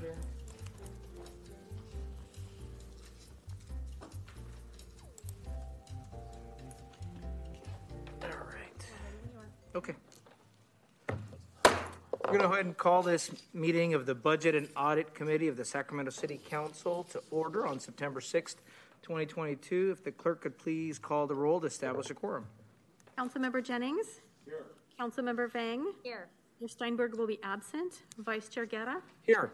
here? All right. Okay. We're going to go ahead and call this meeting of the Budget and Audit Committee of the Sacramento City Council to order on September 6th, 2022. If the clerk could please call the roll to establish a quorum. Councilmember Jennings? Here. Councilmember Vang? Here. Mayor Steinberg will be absent. Vice Chair Guerra? Here.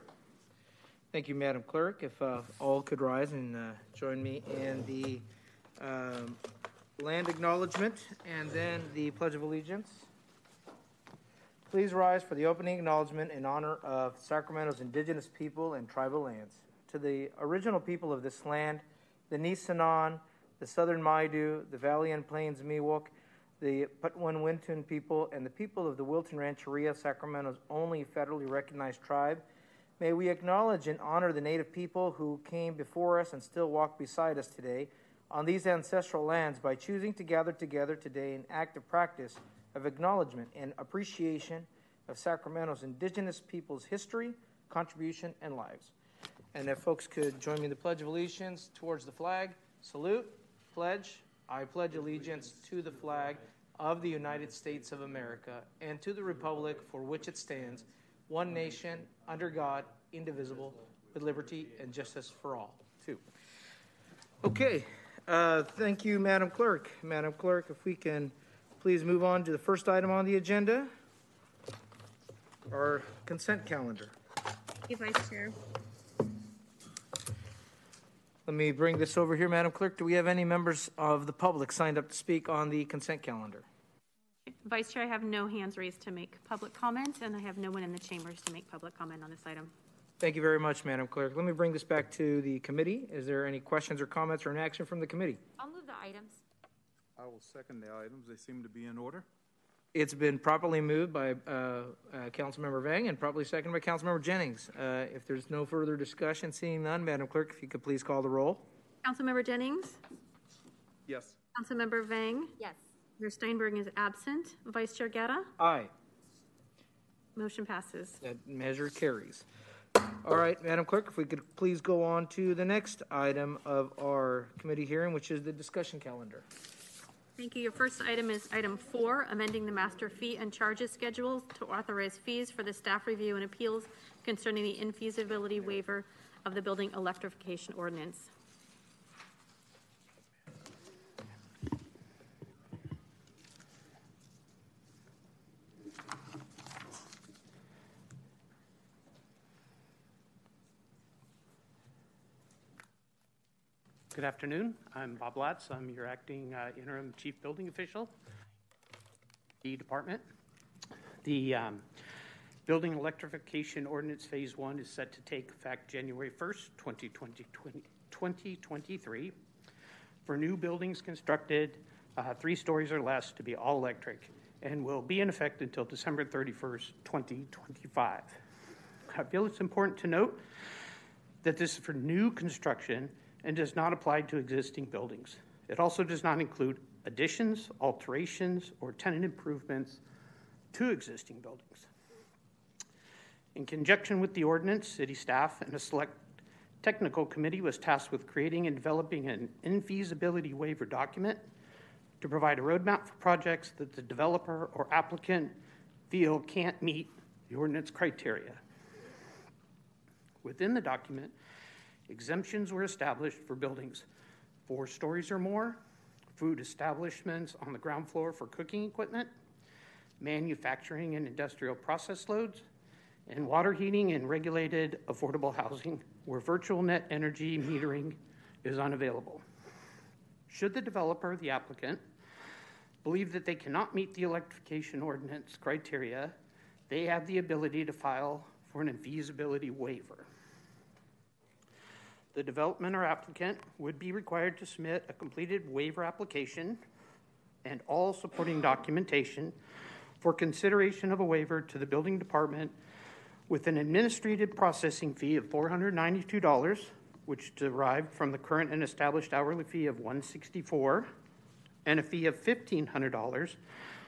Thank you, Madam Clerk. If uh, all could rise and uh, join me in the um, land acknowledgement and then the Pledge of Allegiance. Please rise for the opening acknowledgement in honor of Sacramento's indigenous people and tribal lands. To the original people of this land, the Nisenan, the Southern Maidu, the Valley and Plains Miwok, the Patwin Wintun people, and the people of the Wilton Rancheria, Sacramento's only federally recognized tribe, may we acknowledge and honor the native people who came before us and still walk beside us today on these ancestral lands by choosing to gather together today in active practice of acknowledgement and appreciation of Sacramento's indigenous people's history, contribution, and lives. And if folks could join me in the Pledge of Allegiance towards the flag, salute, pledge. I pledge allegiance to the flag of the United States of America and to the republic for which it stands, one nation, under God, indivisible, with liberty and justice for all. Two. Okay. Uh, thank you, Madam Clerk. Madam Clerk, if we can please move on to the first item on the agenda, our consent calendar. Thank you, Vice Chair. Let me bring this over here, Madam Clerk. Do we have any members of the public signed up to speak on the consent calendar? Vice Chair, I have no hands raised to make public comment, and I have no one in the chambers to make public comment on this item. Thank you very much, Madam Clerk. Let me bring this back to the committee. Is there any questions or comments or an action from the committee? I'll move the items. I will second the items. They seem to be in order. It's been properly moved by uh, uh, Councilmember Vang and properly seconded by Councilmember Jennings. Uh, if there's no further discussion, seeing none, Madam Clerk, if you could please call the roll. Councilmember Jennings? Yes. Councilmember Vang? Yes. Mayor Steinberg is absent. Vice Chair Guerra? Aye. Motion passes. That measure carries. All right, Madam Clerk, if we could please go on to the next item of our committee hearing, which is the discussion calendar. Thank you. Your first item is item four, amending the master fee and charges schedules to authorize fees for the staff review and appeals concerning the infeasibility waiver of the building electrification ordinance. Good afternoon. I'm Bob Latz. I'm your acting uh, interim chief building official, the department. The um, building electrification ordinance phase one is set to take effect January 1st, 2020, 2023. For new buildings constructed uh, three stories or less to be all electric and will be in effect until December 31st, 2025. I feel it's important to note that this is for new construction and does not apply to existing buildings. It also does not include additions, alterations, or tenant improvements to existing buildings. In conjunction with the ordinance, city staff and a select technical committee was tasked with creating and developing an infeasibility waiver document to provide a roadmap for projects that the developer or applicant feel can't meet the ordinance criteria. Within the document, Exemptions were established for buildings four stories or more, food establishments on the ground floor for cooking equipment, manufacturing and industrial process loads, and water heating and regulated affordable housing where virtual net energy metering is unavailable. Should the developer, the applicant, believe that they cannot meet the electrification ordinance criteria, they have the ability to file for an infeasibility waiver the development or applicant would be required to submit a completed waiver application and all supporting documentation for consideration of a waiver to the building department with an administrative processing fee of $492, which derived from the current and established hourly fee of 164, and a fee of $1,500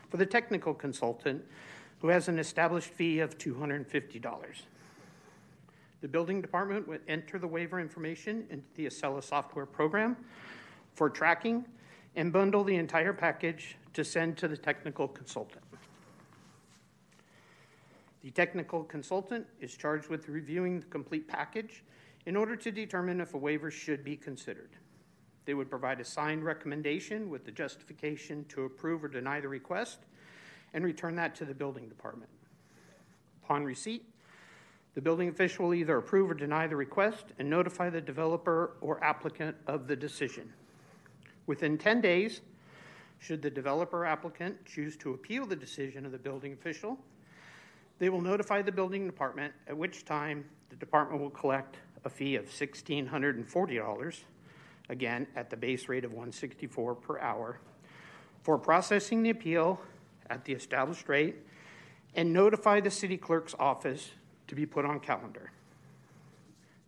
for the technical consultant, who has an established fee of $250. The building department would enter the waiver information into the Accela software program for tracking and bundle the entire package to send to the technical consultant. The technical consultant is charged with reviewing the complete package in order to determine if a waiver should be considered. They would provide a signed recommendation with the justification to approve or deny the request and return that to the building department. Upon receipt, the building official will either approve or deny the request and notify the developer or applicant of the decision. Within 10 days, should the developer applicant choose to appeal the decision of the building official, they will notify the building department, at which time the department will collect a fee of $1,640, again at the base rate of 164 per hour, for processing the appeal at the established rate and notify the city clerk's office to be put on calendar.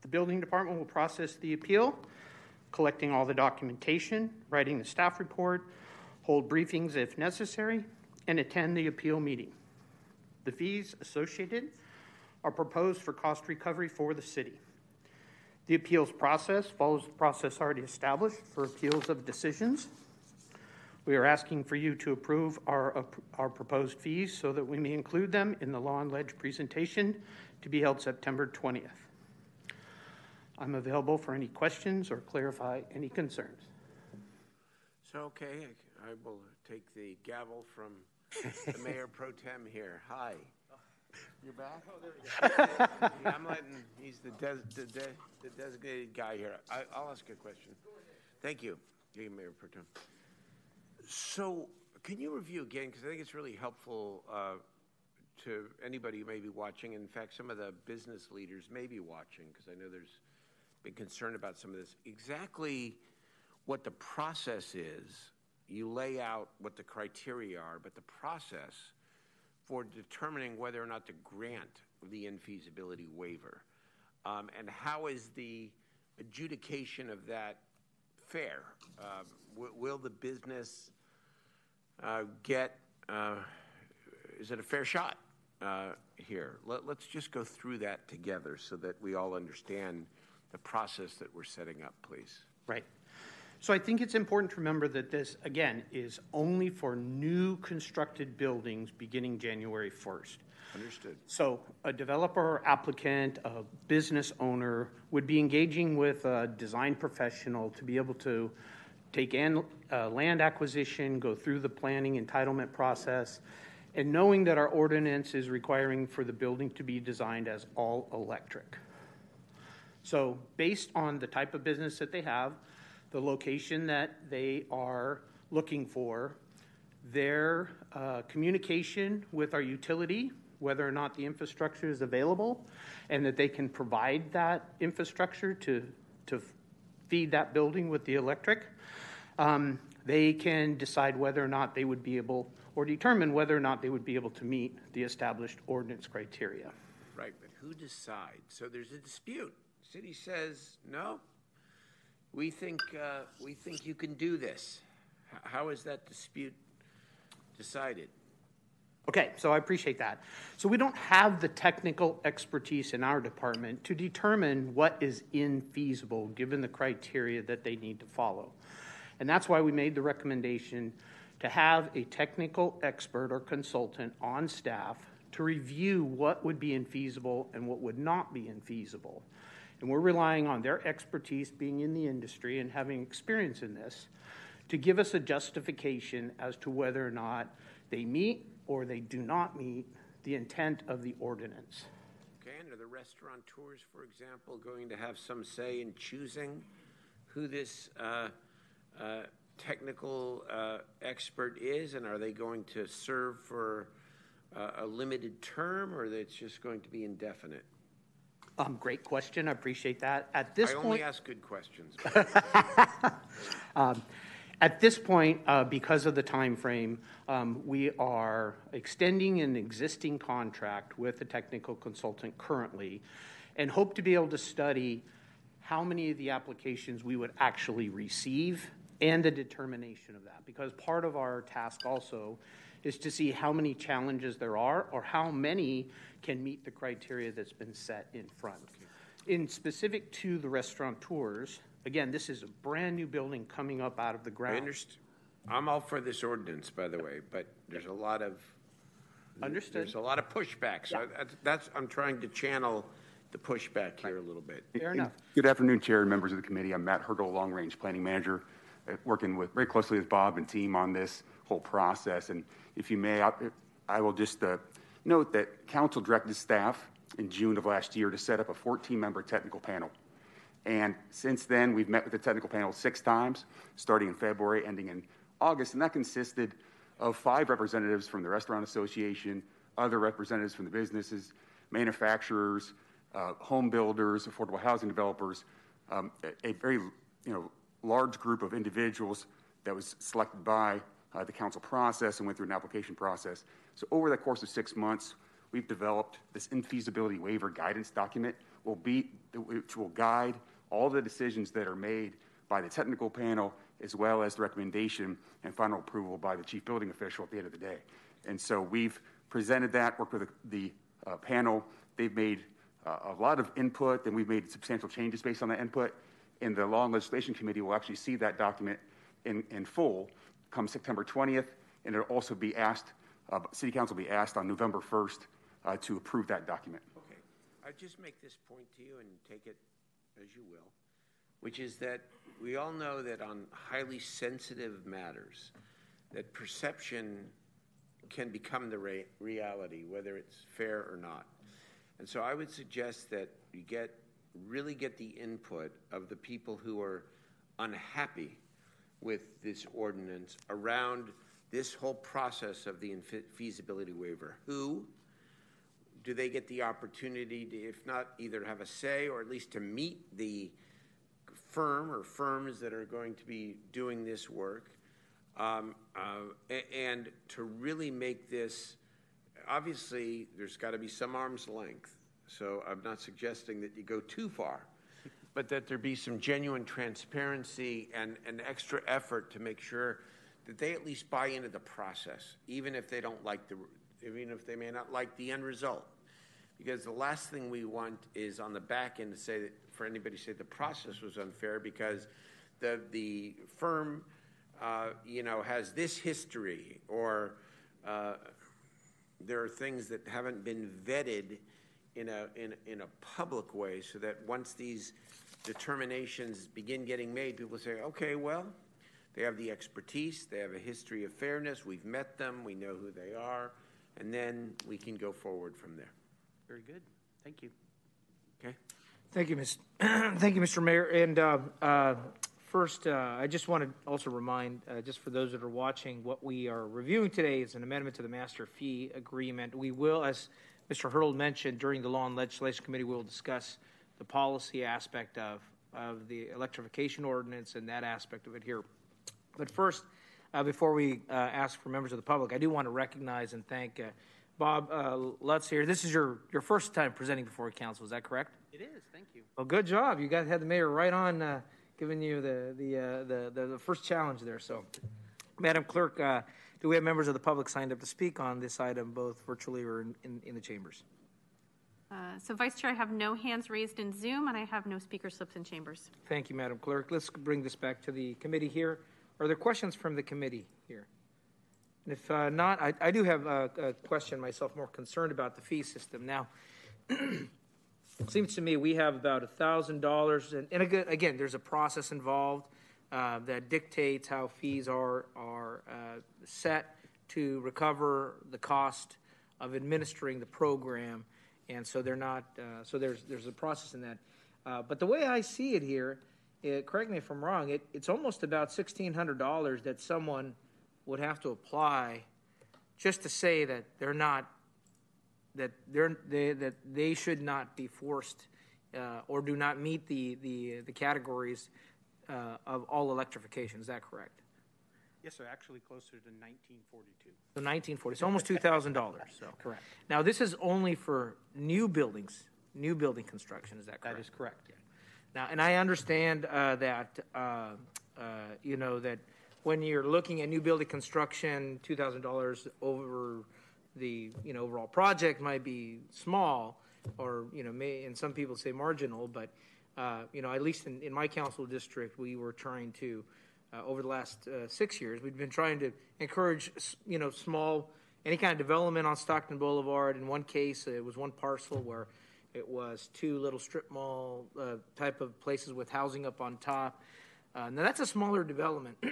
The building department will process the appeal, collecting all the documentation, writing the staff report, hold briefings if necessary, and attend the appeal meeting. The fees associated are proposed for cost recovery for the city. The appeals process follows the process already established for appeals of decisions. We are asking for you to approve our, our proposed fees so that we may include them in the law and ledge presentation to be held September 20th. I'm available for any questions or clarify any concerns. So, okay, I, I will take the gavel from the mayor pro tem here. Hi. You're back? Oh, there you go. I'm letting, he's the, des, the, de, the designated guy here. I, I'll ask a question. Thank you, Dear Mayor Pro Tem. So, can you review again, because I think it's really helpful uh, to anybody who may be watching. In fact, some of the business leaders may be watching, because I know there's been concern about some of this. Exactly what the process is you lay out what the criteria are, but the process for determining whether or not to grant the infeasibility waiver, um, and how is the adjudication of that fair? Uh, w- will the business uh, get? Uh, is it a fair shot uh, here? Let, let's just go through that together so that we all understand the process that we're setting up, please. Right. So I think it's important to remember that this, again, is only for new constructed buildings beginning January 1st. Understood. So a developer applicant, a business owner would be engaging with a design professional to be able to take in uh, land acquisition, go through the planning entitlement process, and knowing that our ordinance is requiring for the building to be designed as all electric. So based on the type of business that they have, the location that they are looking for, their uh, communication with our utility, whether or not the infrastructure is available, and that they can provide that infrastructure to, to feed that building with the electric. Um, they can decide whether or not they would be able, or determine whether or not they would be able to meet the established ordinance criteria. Right, but who decides? So there's a dispute. City says no, we think, uh, we think you can do this. H- How is that dispute decided? Okay, so I appreciate that. So we don't have the technical expertise in our department to determine what is infeasible given the criteria that they need to follow. And that's why we made the recommendation to have a technical expert or consultant on staff to review what would be infeasible and what would not be infeasible. And we're relying on their expertise being in the industry and having experience in this to give us a justification as to whether or not they meet or they do not meet the intent of the ordinance. Okay, and are the restaurateurs, for example, going to have some say in choosing who this uh, uh, technical uh, expert is? And are they going to serve for uh, a limited term or it's just going to be indefinite? Um, great question. I appreciate that. At this I point, only ask good questions. Um, At this point, uh, because of the time frame, um, we are extending an existing contract with a technical consultant currently and hope to be able to study how many of the applications we would actually receive and the determination of that. Because part of our task also is to see how many challenges there are or how many can meet the criteria that's been set in front. in specific to the restaurateurs, again, this is a brand-new building coming up out of the I ground. understand. I'm all for this ordinance, by the way, but there's a lot of, Understood. there's a lot of pushback. So that's- that's, I'm trying to channel the pushback here a little bit. Fair enough. Good afternoon, Chair and members of the committee. I'm Matt Hertel, Long Range Planning Manager, working with, very closely with Bob and team on this whole process. And if you may, I- I will just uh, note that council directed staff in June of last year to set up a 14-member technical panel. And since then, we've met with the technical panel six times, starting in February, ending in August, and that consisted of five representatives from the Restaurant Association, other representatives from the businesses, manufacturers, uh, home builders, affordable housing developers, um, a, a very you know large group of individuals that was selected by uh, the council process and went through an application process. So over the course of six months, we've developed this infeasibility waiver guidance document will be, which will guide all the decisions that are made by the technical panel as well as the recommendation and final approval by the chief building official at the end of the day. And so we've presented that, worked with the, the uh, panel. They've made uh, a lot of input, and we've made substantial changes based on that input. And the Law and Legislation Committee will actually see that document in, in full come September 20th, and it'll also be asked, uh, City Council will be asked on November 1st uh, to approve that document. Okay, I just make this point to you and take it as you will, which is that we all know that on highly sensitive matters, that perception can become the re- reality, whether it's fair or not. And so I would suggest that you get really get the input of the people who are unhappy with this ordinance around this whole process of the infe- feasibility waiver. Who do they get the opportunity to, if not either have a say or at least to meet the firm or firms that are going to be doing this work, um, uh, and to really make this, obviously, there's got to be some arm's length. So I'm not suggesting that you go too far, but that there be some genuine transparency and an extra effort to make sure that they at least buy into the process, even if they don't like the, even if they may not like the end result. Because the last thing we want is on the back end to say that, for anybody to say the process was unfair because the, the firm, uh, you know, has this history or uh, there are things that haven't been vetted in a, in, in a public way so that once these determinations begin getting made, people say, okay, well, they have the expertise, they have a history of fairness, we've met them, we know who they are, and then we can go forward from there. Very good. Thank you. Okay? Thank you, Ms. Thank you, Mr. Mayor. And uh, uh, first, uh, I just want to also remind, uh, just for those that are watching, what we are reviewing today is an amendment to the master fee agreement. We will, as Mr. Hertel mentioned, during the Law and Legislation Committee, we will discuss the policy aspect of, of the electrification ordinance and that aspect of it here. But first, uh, before we uh, ask for members of the public, I do want to recognize and thank uh, Bob uh, Lutz here. This is your, your first time presenting before council, is that correct? It is. Thank you. Well, good job. You guys had the mayor right on uh, giving you the the, uh, the the the first challenge there. So, Madam Clerk, uh, do we have members of the public signed up to speak on this item, both virtually or in, in, in the chambers? Uh, So Vice Chair, I have no hands raised in Zoom, and I have no speaker slips in chambers. Thank you, Madam Clerk. Let's bring this back to the committee here. Are there questions from the committee here? And if uh, not, I, I do have a, a question myself, more concerned about the fee system. Now, it seems to me we have about a thousand dollars, and and again, there's a process involved uh, that dictates how fees are are uh, set to recover the cost of administering the program, and so they're not. Uh, so there's there's a process in that. Uh, but the way I see it here, it, correct me if I'm wrong, it, it's almost about sixteen hundred dollars that someone would have to apply just to say that they're not that they're they, that they should not be forced uh, or do not meet the the the categories uh, of all electrification. Is that correct? Yes, sir. Actually, closer to 1942. So 1940. So almost two thousand dollars. So Correct. Now this is only for new buildings, new building construction. Is that correct? That is correct. Now, and I understand uh, that uh, uh, you know that when you're looking at new building construction, two thousand dollars over the you know overall project might be small, or, you know, may, and some people say marginal, but, you know, at least in, in my council district, we were trying to, uh, over the last uh, six years, we've been trying to encourage, you know, small, any kind of development on Stockton Boulevard. In one case, it was one parcel where it was two little strip mall uh, type of places with housing up on top. Uh, now, that's a smaller development.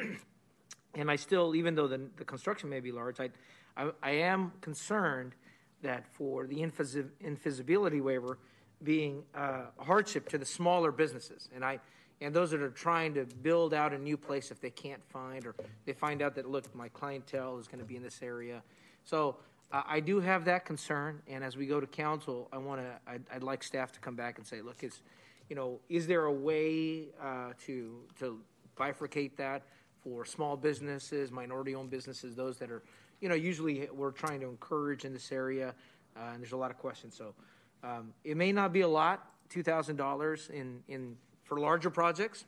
And I still, even though the, the construction may be large, I, I, I am concerned that for the infeasibility waiver being uh, a hardship to the smaller businesses. And I, and those that are trying to build out a new place if they can't find, or they find out that, look, my clientele is gonna be in this area. So I, I do have that concern, and as we go to council, I wanna, I'd, I'd like staff to come back and say, look, it's, you know, is there a way uh, to, to bifurcate that for small businesses, minority-owned businesses, those that are, you know, usually we're trying to encourage in this area, uh, and there's a lot of questions. So um, it may not be a lot, two thousand dollars in in for larger projects.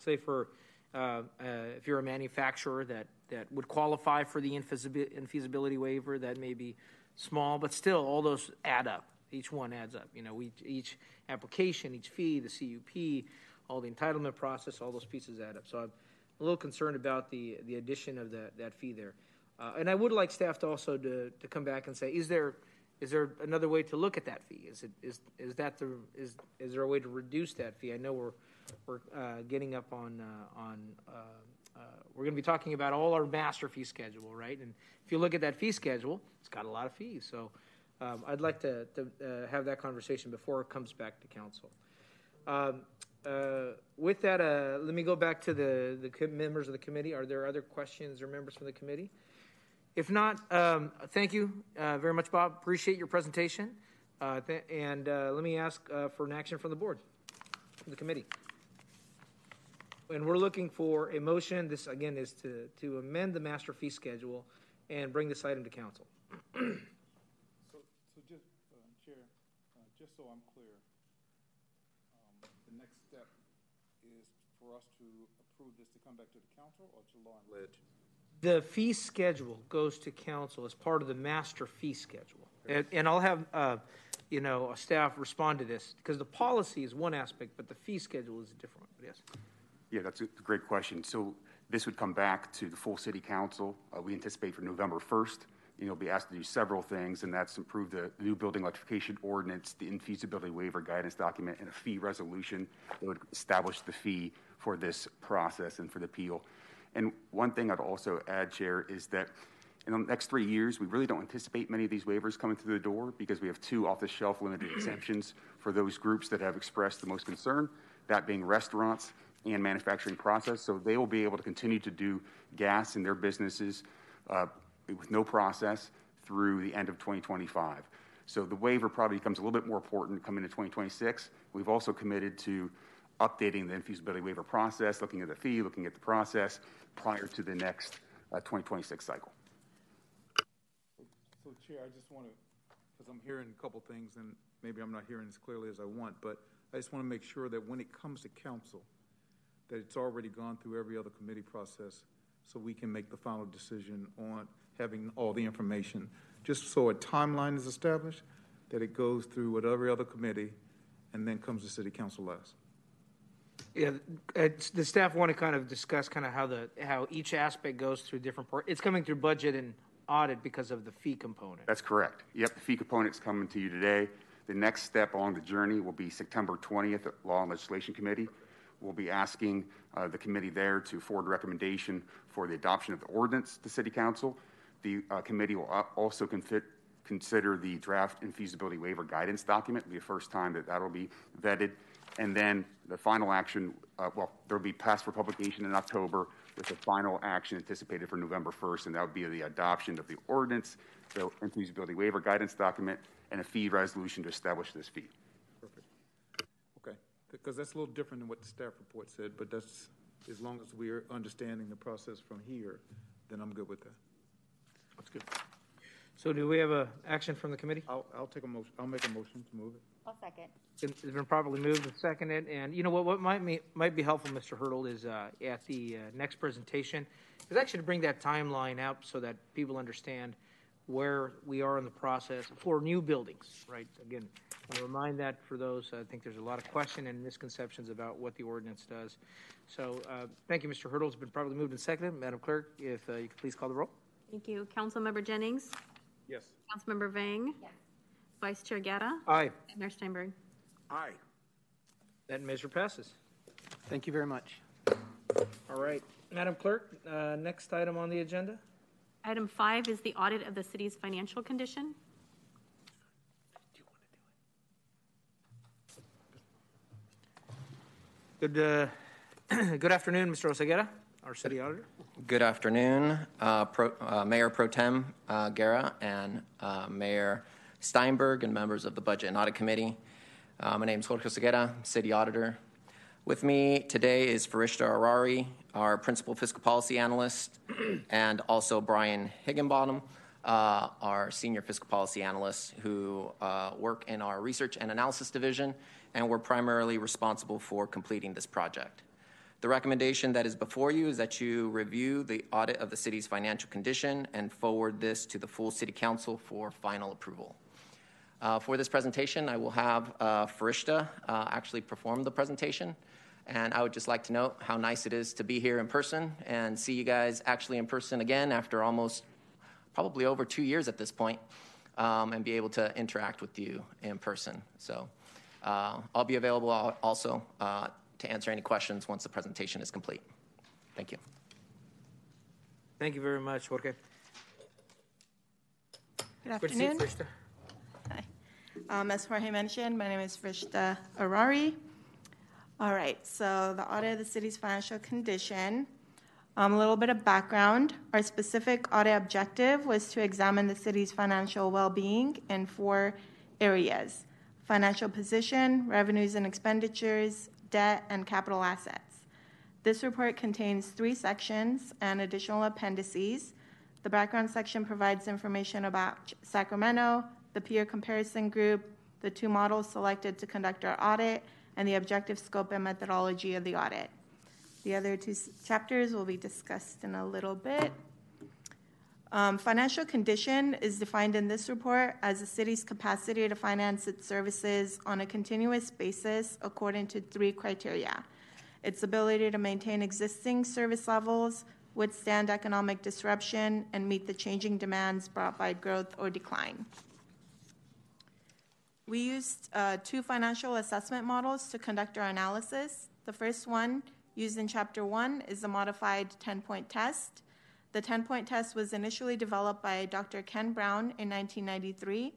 Say for uh, uh, if you're a manufacturer that that would qualify for the infeasibi- infeasibility waiver, that may be small, but still, all those add up. Each one adds up. You know, we, each application, each fee, the CUP, all the entitlement process, all those pieces add up. So I'm a little concerned about the the addition of that that fee there. Uh, and I would like staff to also to, to come back and say, is there is there another way to look at that fee? Is it is is that the is is there a way to reduce that fee? I know we're we're uh, getting up on uh, on uh, uh, we're going to be talking about all our master fee schedule, right? And if you look at that fee schedule, it's got a lot of fees. So um, I'd like to, to uh, have that conversation before it comes back to council. Um, uh, with that, let me go back to the the members of the committee. Are there other questions or members from the committee? If not, um, thank you uh, very much, Bob. Appreciate your presentation. Uh, th- and uh, let me ask uh, for an action from the board, from the committee. And we're looking for a motion. This again is to to amend the master fee schedule and bring this item to council. So, so just, um, Chair, uh, just so I'm clear, um, the next step is for us to approve this to come back to the council or to Law and Ledge? The fee schedule goes to council as part of the master fee schedule. And, and I'll have, uh, you know, a staff respond to this, because the policy is one aspect, but the fee schedule is a different one, yes. Yeah, that's a great question. So this would come back to the full city council. Uh, we anticipate for November 1st. And you'll be asked to do several things, and that's improve the new building electrification ordinance, the infeasibility waiver guidance document, and a fee resolution that would establish the fee for this process and for the appeal. And one thing I'd also add, Chair, is that in the next three years, we really don't anticipate many of these waivers coming through the door because we have two off-the-shelf limited exemptions for those groups that have expressed the most concern, that being restaurants and manufacturing process. So they will be able to continue to do gas in their businesses uh, with no process through the end of 2025. So the waiver probably becomes a little bit more important coming into 2026. We've also committed to updating the infeasibility waiver process, looking at the fee, looking at the process prior to the next uh, 2026 cycle. So Chair, I just want to, because I'm hearing a couple things, and maybe I'm not hearing as clearly as I want, but I just want to make sure that when it comes to council, that it's already gone through every other committee process, so we can make the final decision on having all the information. Just so a timeline is established, that it goes through whatever other committee, and then comes to city council last. Yeah, the staff want to kind of discuss kind of how the, how each aspect goes through different part. It's coming through budget and audit because of the fee component. That's correct. Yep, the fee component's coming to you today. The next step along the journey will be September 20th at Law and Legislation Committee. We'll be asking uh, the committee there to forward recommendation for the adoption of the ordinance to City Council. The uh, committee will also confit, consider the draft infeasibility waiver guidance document. It'll be the first time that that'll be vetted. And then the final action, uh, well, there'll be passed for publication in October with the final action anticipated for November 1st, and that would be the adoption of the ordinance, the infeasibility waiver guidance document, and a fee resolution to establish this fee. Perfect. Okay, because that's a little different than what the staff report said, but that's, as long as we're understanding the process from here, then I'm good with that. That's good. So do we have a action from the committee? I'll, I'll take a motion, I'll make a motion to move it. I'll second. It's been properly moved and seconded, and you know what, what might be, might be helpful, Mr. Hertel, is, uh, at the, uh, next presentation, is actually to bring that timeline out so that people understand where we are in the process for new buildings, right? Again, I'll remind that for those, I think there's a lot of question and misconceptions about what the ordinance does. So, uh, thank you, Mr. Hertel. It's been probably moved and seconded. Madam Clerk, if uh, you could please call the roll. Thank you. Councilmember Jennings? Yes. Councilmember Vang? Yes. Vice Chair Guerra? Aye. And Mayor Steinberg? Aye. That measure passes. Thank you very much. All right. Madam Clerk, uh, next item on the agenda? Item five is the audit of the city's financial condition. Good, uh, good afternoon, Mr. Oseguera, our city auditor. Good afternoon, uh, Pro, uh, Mayor Pro Tem uh, Guerra and uh, Mayor Steinberg and members of the Budget and Audit Committee. Uh, my name is Jorge Oseguera, City Auditor. With me today is Farishta Arari, our Principal Fiscal Policy Analyst, and also Brian Higginbottom, uh, our Senior Fiscal Policy Analyst, who uh, work in our Research and Analysis Division, and we're primarily responsible for completing this project. The recommendation that is before you is that you review the audit of the city's financial condition and forward this to the full City Council for final approval. Uh, for this presentation, I will have uh, Farishta uh, actually perform the presentation. And I would just like to note how nice it is to be here in person and see you guys actually in person again after almost probably over two years at this point, um, and be able to interact with you in person. So uh, I'll be available also uh, to answer any questions once the presentation is complete. Thank you. Thank you very much, Jorge. Good Good to see you, afternoon. Frishta. Um, as Jorge mentioned, my name is Frishta Arari. All right, so the audit of the city's financial condition. Um, a little bit of background. Our specific audit objective was to examine the city's financial well-being in four areas: financial position, revenues and expenditures, debt, and capital assets. This report contains three sections and additional appendices. The background section provides information about Sacramento, the peer comparison group, the two models selected to conduct our audit, and the objective scope and methodology of the audit. The other two chapters will be discussed in a little bit. Um, financial condition is defined in this report as the city's capacity to finance its services on a continuous basis according to three criteria its ability to maintain existing service levels, withstand economic disruption, and meet the changing demands brought by growth or decline. We used uh, two financial assessment models to conduct our analysis. The first one, used in Chapter 1, is the modified 10 point test. The 10 point test was initially developed by Dr. Ken Brown in 1993.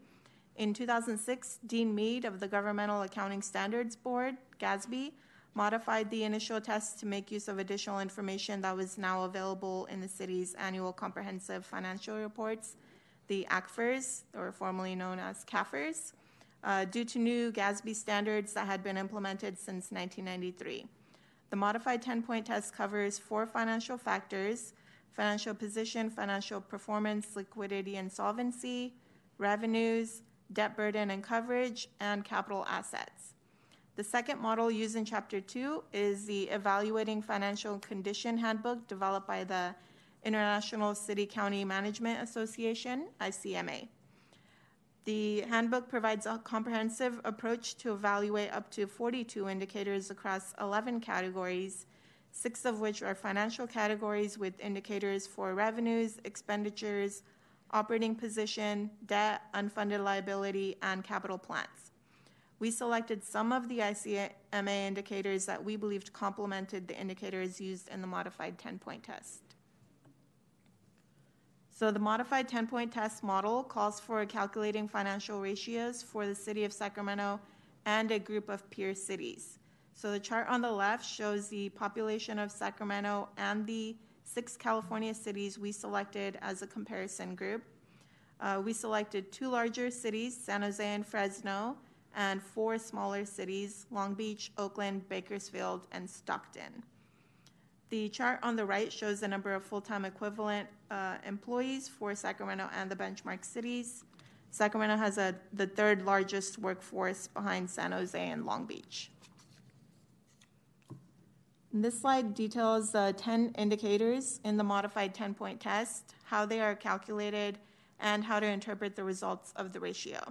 In 2006, Dean Mead of the Governmental Accounting Standards Board, GASB, modified the initial test to make use of additional information that was now available in the city's annual comprehensive financial reports, the ACFRs, or formerly known as CAFRs, uh, due to new GASB standards that had been implemented since 1993. The modified 10 point test covers four financial factors financial position, financial performance, liquidity and solvency, revenues, debt burden and coverage, and capital assets. The second model used in Chapter 2 is the Evaluating Financial Condition Handbook developed by the International City County Management Association, ICMA. The handbook provides a comprehensive approach to evaluate up to 42 indicators across 11 categories, six of which are financial categories with indicators for revenues, expenditures, operating position, debt, unfunded liability, and capital plans. We selected some of the ICMA indicators that we believed complemented the indicators used in the modified 10 point test. So, the modified 10 point test model calls for calculating financial ratios for the city of Sacramento and a group of peer cities. So, the chart on the left shows the population of Sacramento and the six California cities we selected as a comparison group. Uh, we selected two larger cities, San Jose and Fresno, and four smaller cities, Long Beach, Oakland, Bakersfield, and Stockton. The chart on the right shows the number of full-time equivalent uh, employees for Sacramento and the benchmark cities. Sacramento has a, the third largest workforce behind San Jose and Long Beach. And This slide details the 10 indicators in the modified 10-point test, how they are calculated, and how to interpret the results of the ratio.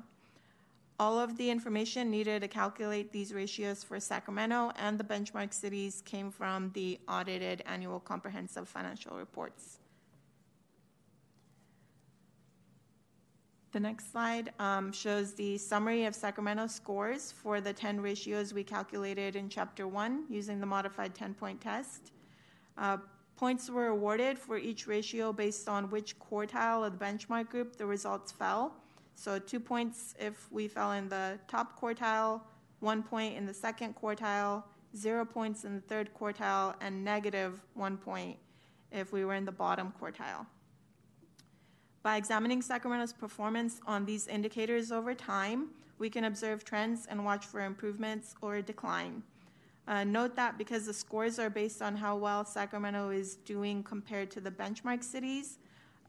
All of the information needed to calculate these ratios for Sacramento and the benchmark cities came from the audited annual comprehensive financial reports. The next slide um, shows the summary of Sacramento scores for the 10 ratios we calculated in Chapter 1 using the modified 10 point test. Uh, points were awarded for each ratio based on which quartile of the benchmark group the results fell. So, two points if we fell in the top quartile, one point in the second quartile, zero points in the third quartile, and negative one point if we were in the bottom quartile. By examining Sacramento's performance on these indicators over time, we can observe trends and watch for improvements or decline. Uh, note that because the scores are based on how well Sacramento is doing compared to the benchmark cities,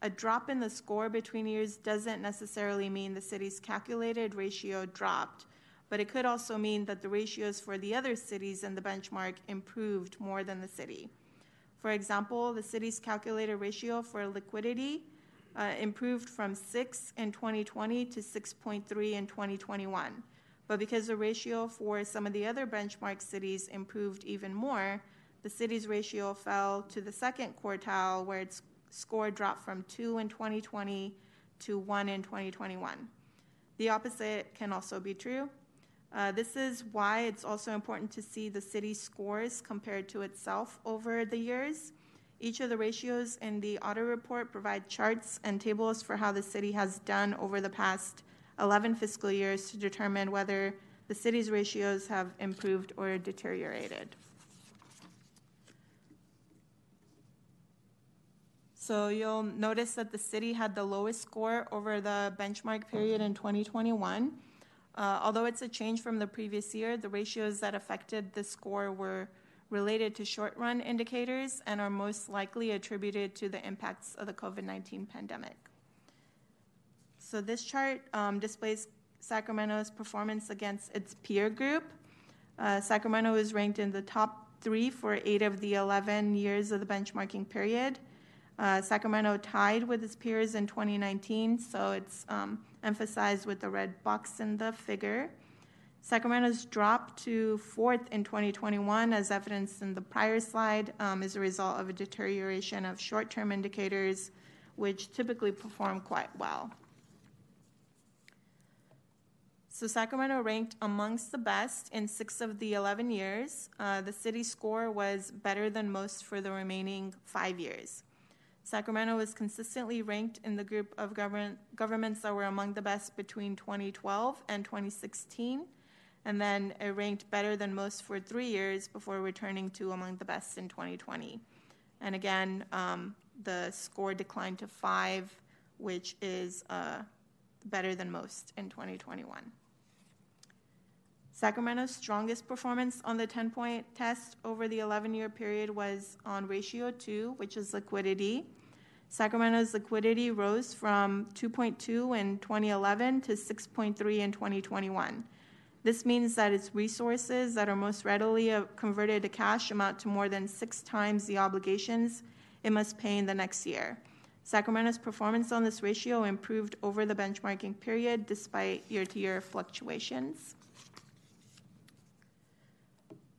a drop in the score between years doesn't necessarily mean the city's calculated ratio dropped, but it could also mean that the ratios for the other cities in the benchmark improved more than the city. For example, the city's calculated ratio for liquidity uh, improved from 6 in 2020 to 6.3 in 2021. But because the ratio for some of the other benchmark cities improved even more, the city's ratio fell to the second quartile, where its score dropped from 2 in 2020 to 1 in 2021. The opposite can also be true. Uh, this is why it's also important to see the city's scores compared to itself over the years. Each of the ratios in the audit report provide charts and tables for how the city has done over the past 11 fiscal years to determine whether the city's ratios have improved or deteriorated. So you'll notice that the city had the lowest score over the benchmark period in 2021. Uh, although it's a change from the previous year, the ratios that affected the score were related to short run indicators and are most likely attributed to the impacts of the COVID 19 pandemic. So, this chart um, displays Sacramento's performance against its peer group. Uh, Sacramento is ranked in the top three for eight of the 11 years of the benchmarking period. Uh, Sacramento tied with its peers in 2019, so it's um, emphasized with the red box in the figure. Sacramento's drop to fourth in 2021, as evidenced in the prior slide, um, is a result of a deterioration of short term indicators, which typically perform quite well. So, Sacramento ranked amongst the best in six of the 11 years. Uh, the city score was better than most for the remaining five years. Sacramento was consistently ranked in the group of government, governments that were among the best between 2012 and 2016 and then it ranked better than most for three years before returning to among the best in 2020. And again, um, the score declined to five, which is uh, better than most in 2021. Sacramento's strongest performance on the 10 point test over the 11 year period was on ratio 2, which is liquidity. Sacramento's liquidity rose from 2.2 in 2011 to 6.3 in 2021. This means that its resources that are most readily uh, converted to cash amount to more than six times the obligations it must pay in the next year. Sacramento's performance on this ratio improved over the benchmarking period despite year to year fluctuations.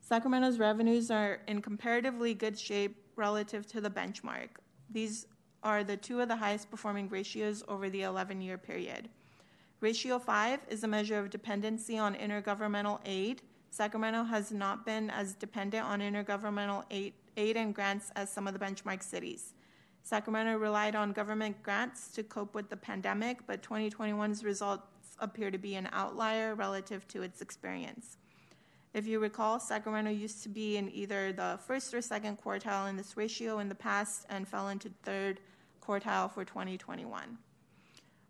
Sacramento's revenues are in comparatively good shape relative to the benchmark. These are the two of the highest performing ratios over the 11 year period. Ratio 5 is a measure of dependency on intergovernmental aid. Sacramento has not been as dependent on intergovernmental aid, aid and grants as some of the benchmark cities. Sacramento relied on government grants to cope with the pandemic, but 2021's results appear to be an outlier relative to its experience. If you recall, Sacramento used to be in either the first or second quartile in this ratio in the past and fell into third quartile for 2021.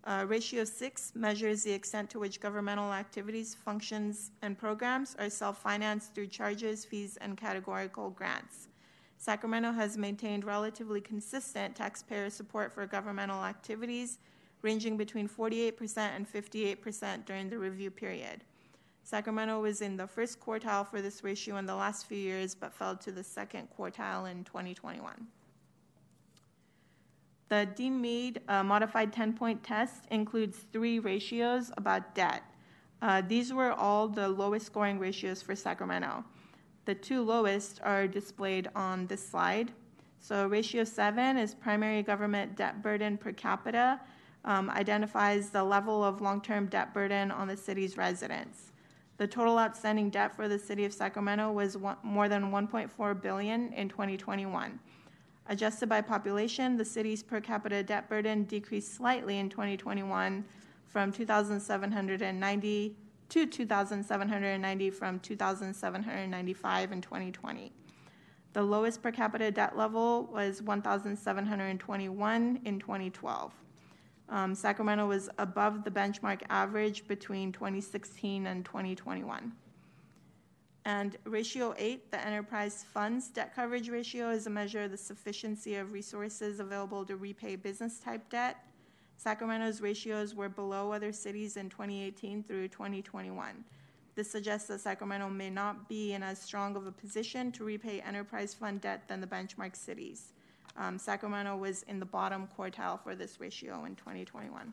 Uh, ratio 6 measures the extent to which governmental activities, functions, and programs are self financed through charges, fees, and categorical grants. Sacramento has maintained relatively consistent taxpayer support for governmental activities, ranging between 48% and 58% during the review period. Sacramento was in the first quartile for this ratio in the last few years, but fell to the second quartile in 2021. The Dean Mead uh, modified 10 point test includes three ratios about debt. Uh, these were all the lowest scoring ratios for Sacramento. The two lowest are displayed on this slide. So, ratio seven is primary government debt burden per capita, um, identifies the level of long term debt burden on the city's residents. The total outstanding debt for the city of Sacramento was one, more than 1.4 billion in 2021. Adjusted by population, the city's per capita debt burden decreased slightly in 2021 from 2,790 to 2,790 from 2,795 in 2020. The lowest per capita debt level was 1,721 in 2012. Um, Sacramento was above the benchmark average between 2016 and 2021. And ratio eight, the enterprise funds debt coverage ratio, is a measure of the sufficiency of resources available to repay business type debt. Sacramento's ratios were below other cities in 2018 through 2021. This suggests that Sacramento may not be in as strong of a position to repay enterprise fund debt than the benchmark cities. Um, Sacramento was in the bottom quartile for this ratio in 2021.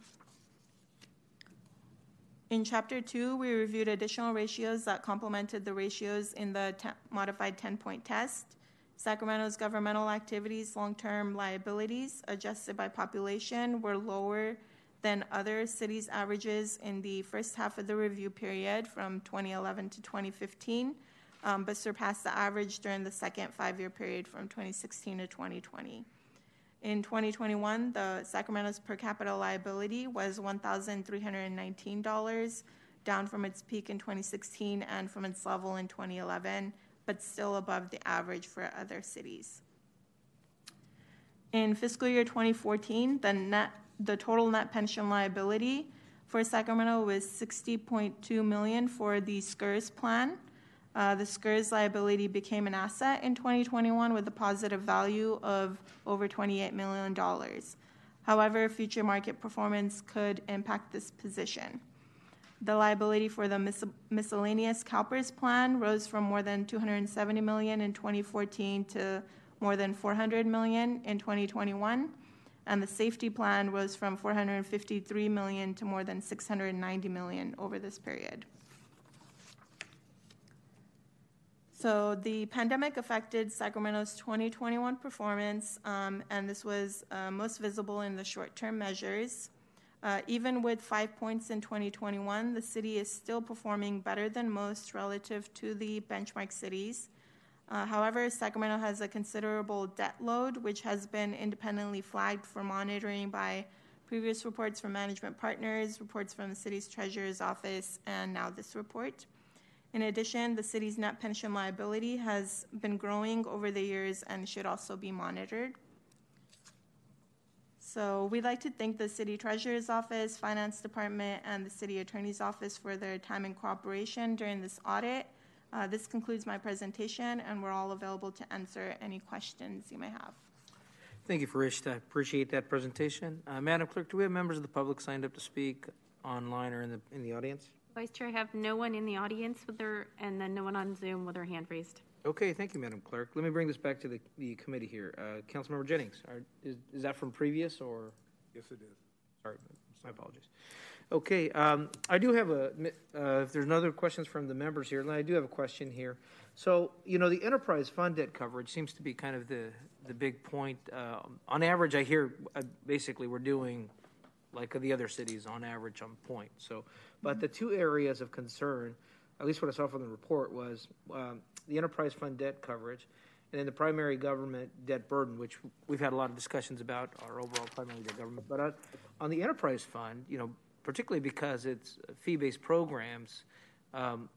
In Chapter 2, we reviewed additional ratios that complemented the ratios in the te- modified 10 point test. Sacramento's governmental activities, long term liabilities, adjusted by population, were lower than other cities' averages in the first half of the review period from 2011 to 2015, um, but surpassed the average during the second five year period from 2016 to 2020. In 2021, the Sacramento's per capita liability was $1,319, down from its peak in 2016 and from its level in 2011, but still above the average for other cities. In fiscal year 2014, the net the total net pension liability for Sacramento was 60.2 million for the SCERS plan. Uh, the SCERS liability became an asset in 2021 with a positive value of over $28 million. However, future market performance could impact this position. The liability for the mis- miscellaneous CalPERS plan rose from more than 270 million in 2014 to more than 400 million in 2021 and the safety plan rose from 453 million to more than 690 million over this period. So the pandemic affected Sacramento's 2021 performance, um, and this was uh, most visible in the short-term measures. Uh, even with five points in 2021, the city is still performing better than most relative to the benchmark cities. Uh, however, Sacramento has a considerable debt load, which has been independently flagged for monitoring by previous reports from management partners, reports from the city's treasurer's office, and now this report. In addition, the city's net pension liability has been growing over the years and should also be monitored. So, we'd like to thank the city treasurer's office, finance department, and the city attorney's office for their time and cooperation during this audit. Uh, this concludes my presentation, and we're all available to answer any questions you may have. Thank you, Farishta. I appreciate that presentation. Uh, Madam Clerk, do we have members of the public signed up to speak online or in the in the audience? Vice Chair, I have no one in the audience with their, and then no one on Zoom with their hand raised. Okay, thank you, Madam Clerk. Let me bring this back to the, the committee here. Uh, Councilmember Jennings, are, is, is that from previous or? Yes, it is. Sorry, my apologies. Okay, um, I do have a, uh, if there's no other questions from the members here, I do have a question here. So, you know, the enterprise fund debt coverage seems to be kind of the, the big point. Uh, on average, I hear uh, basically we're doing like the other cities on average on point. So, but the two areas of concern, at least what I saw from the report, was um, the enterprise fund debt coverage and then the primary government debt burden, which we've had a lot of discussions about our overall primary debt government. But uh, on the enterprise fund, you know, particularly because it's fee-based programs. Um,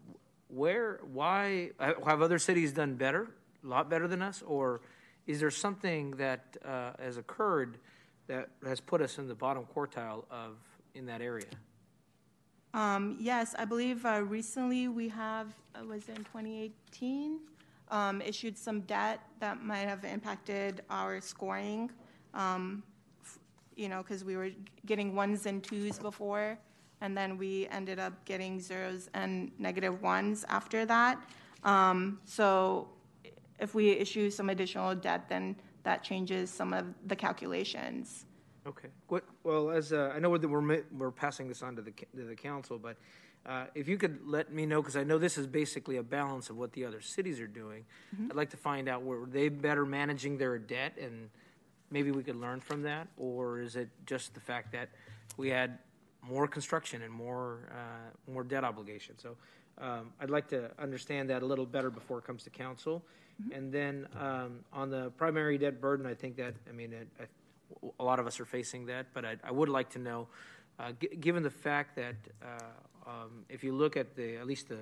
where, why have other cities done better, a lot better than us, or is there something that uh, has occurred that has put us in the bottom quartile of in that area? Um, yes, I believe uh, recently we have uh, was in 2018 um, issued some debt that might have impacted our scoring. Um, you know, because we were getting ones and twos before, and then we ended up getting zeros and negative ones after that. Um, so if we issue some additional debt, then that changes some of the calculations. Okay. What, well, as, uh, I know we're, we're, we're passing this on to the, to the council, but, uh, if you could let me know, because I know this is basically a balance of what the other cities are doing. I'd like to find out, were they better managing their debt and maybe we could learn from that? Or is it just the fact that we had more construction and more, uh, more debt obligation? So, um, I'd like to understand that a little better before it comes to council. And then, um, on the primary debt burden, I think that, I mean, it, I, a lot of us are facing that, but I, I would like to know, uh, g- given the fact that uh, um, if you look at the, at least the,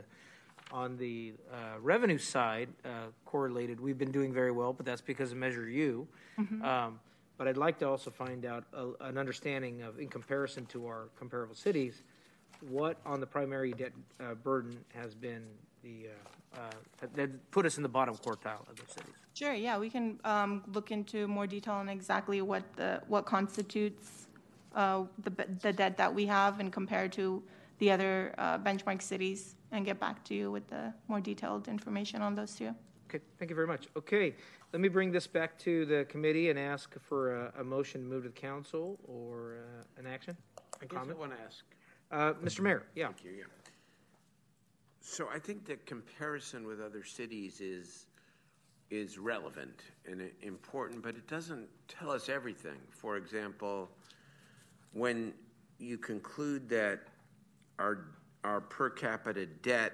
on the uh, revenue side, uh, correlated, we've been doing very well, but that's because of Measure U. Um, but I'd like to also find out a, an understanding of, in comparison to our comparable cities, what on the primary debt uh, burden has been the uh, that put us in the bottom quartile of the cities. Sure, yeah, we can um, look into more detail on exactly what the, what constitutes uh, the the debt that we have and compare to the other uh, benchmark cities and get back to you with the more detailed information on those two. Okay, thank you very much. Okay, let me bring this back to the committee and ask for a, a motion to move to the council or uh, an action, I a guess I comment. want to ask. Uh, Mr. Mayor, yeah. Thank you, yeah. So I think the comparison with other cities is, is relevant and important, but it doesn't tell us everything. For example, when you conclude that our, our per capita debt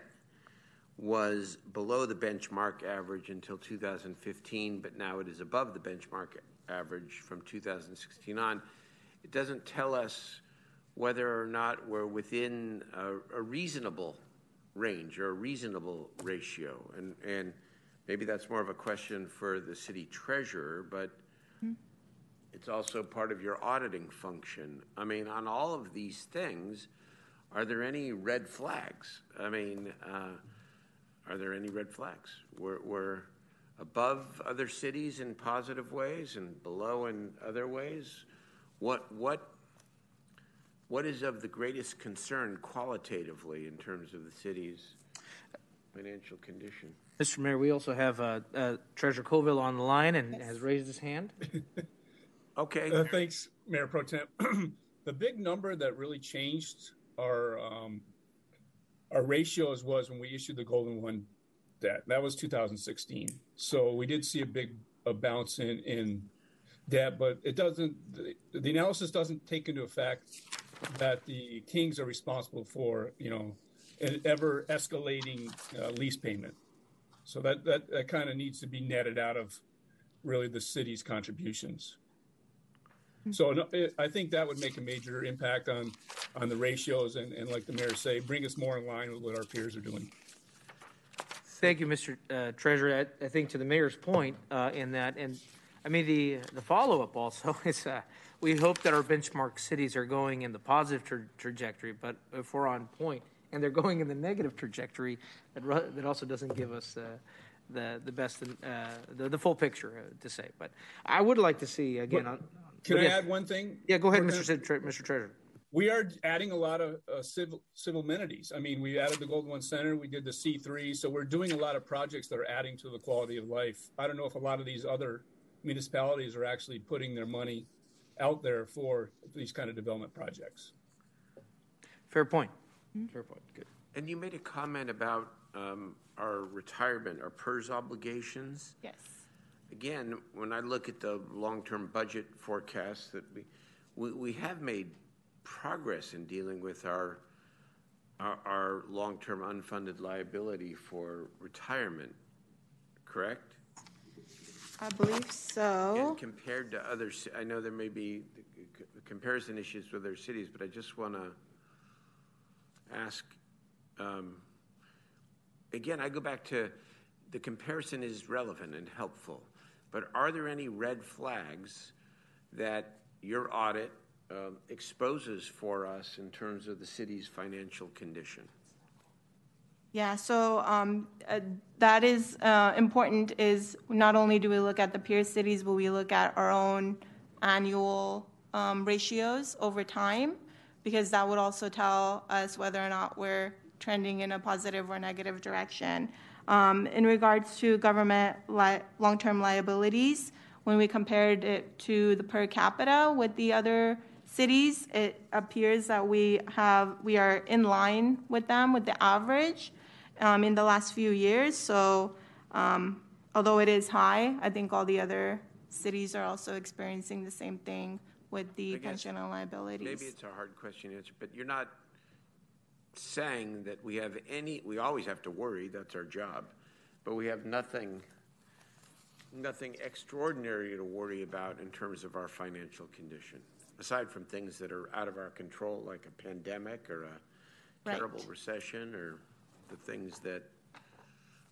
was below the benchmark average until 2015, but now it is above the benchmark average from 2016 on, it doesn't tell us whether or not we're within a, a reasonable range or a reasonable ratio. And, and maybe that's more of a question for the city treasurer, but it's also part of your auditing function. I mean, on all of these things, are there any red flags? I mean, uh, are there any red flags? We're, we're above other cities in positive ways and below in other ways. What, what, what is of the greatest concern qualitatively in terms of the city's financial condition? Mr. Mayor, we also have uh, uh, Treasurer Colville on the line and has raised his hand. Okay. Uh, thanks, Mayor Pro Tem. the big number that really changed our um, our ratios was when we issued the Golden One debt. That was 2016. So we did see a big a bounce in in debt, but it doesn't. The, the analysis doesn't take into effect that the Kings are responsible for you know an ever escalating uh, lease payment. So that that, that kind of needs to be netted out of really the city's contributions. So it, I think that would make a major impact on on the ratios and, and like the mayor say, bring us more in line with what our peers are doing. Thank you, Mr. Uh, Treasurer. I, I think to the mayor's point uh, in that, and I mean the the follow up also is uh, we hope that our benchmark cities are going in the positive tra- trajectory, but if we're on point and they're going in the negative trajectory, that ru- that also doesn't give us. Uh, the the best uh, the the full picture uh, to say, but I would like to see again. on, Can I yes. add one thing? Yeah, go ahead, Mr. Tre- Mr. Treasurer. We are adding a lot of uh, civil civil amenities. I mean, we added the Golden One Center, we did the C three, so we're doing a lot of projects that are adding to the quality of life. I don't know if a lot of these other municipalities are actually putting their money out there for these kind of development projects. Fair point. Fair point. Good. And you made a comment about um, our retirement, our PERS obligations. Yes. Again, when I look at the long-term budget forecasts that we, we, we have made progress in dealing with our, our, our long-term unfunded liability for retirement, correct? I believe so. And compared to other, I know there may be comparison issues with other cities, but I just want to ask, um, again, I go back to, the comparison is relevant and helpful, but are there any red flags that your audit um, exposes for us in terms of the city's financial condition? Yeah, so um, uh, that is uh, important. Is not only do we look at the peer cities, but we look at our own annual um, ratios over time, because that would also tell us whether or not we're trending in a positive or negative direction. Um, in regards to government li- long-term liabilities, when we compared it to the per capita with the other cities, it appears that we have we are in line with them with the average um, in the last few years. So, um, although it is high, I think all the other cities are also experiencing the same thing with the pension and liabilities. Maybe it's a hard question to answer, but you're not saying that we have any, we always have to worry, that's our job, but we have nothing, nothing extraordinary to worry about in terms of our financial condition, aside from things that are out of our control, like a pandemic or a Right. terrible recession or the things that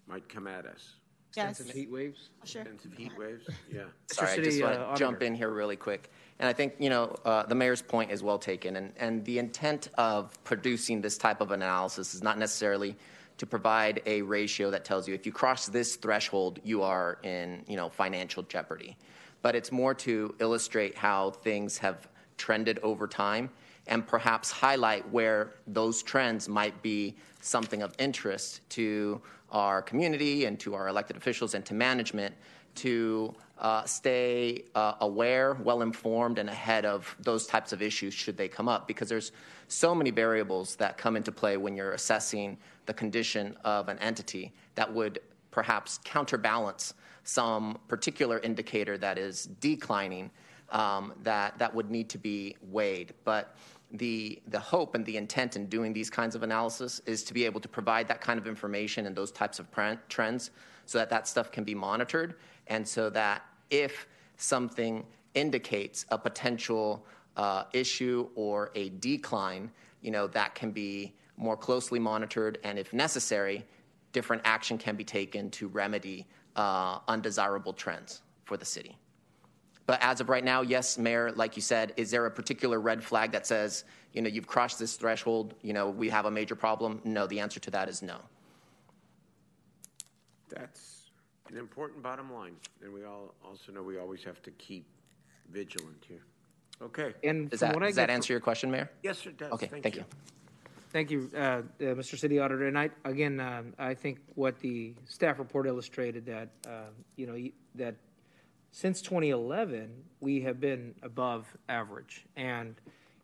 might come at us. yes, heat waves. sure. Extensive heat waves, yeah. Sorry, I City, just want uh, to jump in here really quick. And I think, you know, uh, the mayor's point is well taken. And, and the intent of producing this type of analysis is not necessarily to provide a ratio that tells you if you cross this threshold, you are in, you know, financial jeopardy. But it's more to illustrate how things have trended over time and perhaps highlight where those trends might be something of interest to our community and to our elected officials and to management to uh, stay uh, aware, well informed, and ahead of those types of issues should they come up. Because there's so many variables that come into play when you're assessing the condition of an entity that would perhaps counterbalance some particular indicator that is declining um, that, that would need to be weighed. But the, the hope and the intent in doing these kinds of analysis is to be able to provide that kind of information and those types of trends so that that stuff can be monitored and so that if something indicates a potential uh, issue or a decline, you know, that can be more closely monitored and if necessary, different action can be taken to remedy uh, undesirable trends for the city. But as of right now, yes, Mayor, like you said, is there a particular red flag that says, you know, you've crossed this threshold, you know, we have a major problem? No, the answer to that is no. That's an important bottom line, and we all also know we always have to keep vigilant here. Okay. And Does that, does get that from- answer your question, Mayor? Yes, it does. Okay, thank you. Thank you, uh, uh, Mr. City Auditor. And I, again, um, I think what the staff report illustrated that, uh, you know, that since 2011, we have been above average. And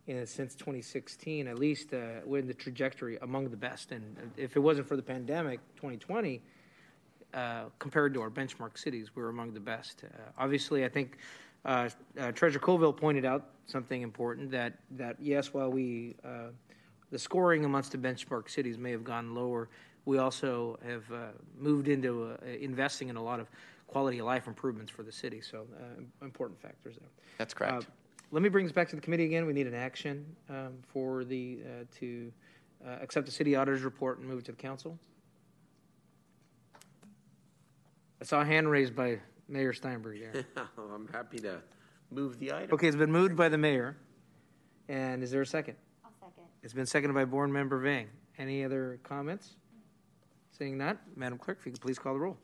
you know, since 2016, at least, uh, we're in the trajectory among the best. And if it wasn't for the pandemic, 2020, uh, compared to our benchmark cities, we're among the best. Uh, obviously, I think uh, uh, Treasurer Colville pointed out something important that that yes, while we uh, the scoring amongst the benchmark cities may have gone lower, we also have moved into investing in a lot of quality of life improvements for the city. So uh, important factors there. That's correct. Uh, let me bring this back to the committee again. We need an action um, for the uh, to uh, accept the city auditor's report and move it to the council. I saw a hand raised by Mayor Steinberg there. I'm happy to move the item. Okay, it's been moved by the mayor. And is there a second? I'll second. It's been seconded by board member Vang. Any other comments? Seeing none, Madam Clerk, if you could please call the roll.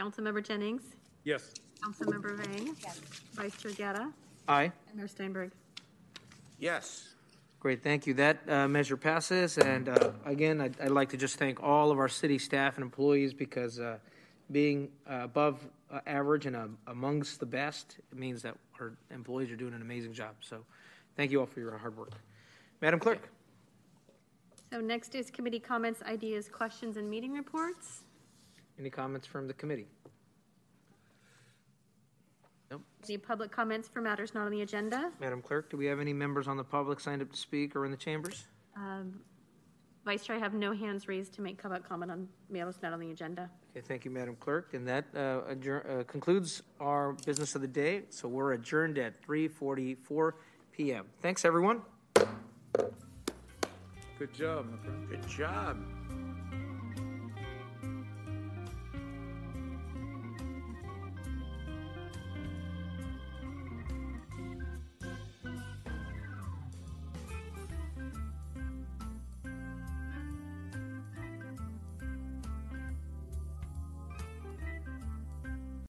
Councilmember Jennings, Yes. Councilmember Vang, Yes. Vice Chair Guerra, Aye. and Mayor Steinberg. Yes. Great, thank you. That uh, measure passes. And uh, again, I'd, I'd like to just thank all of our city staff and employees because uh, being uh, above uh, average and uh, amongst the best means that our employees are doing an amazing job. So thank you all for your hard work. Madam Clerk. So next is committee comments, ideas, questions, and meeting reports. Any comments from the committee? Nope. Any public comments for matters not on the agenda? Madam Clerk, do we have any members on the public signed up to speak or in the chambers? Um, Vice Chair, I have no hands raised to make public comment on matters not on the agenda. Okay, thank you, Madam Clerk. And that uh, adjourn, uh, concludes our business of the day. So we're adjourned at 3:44 p.m. Thanks, everyone. Good job, my friend. Good job.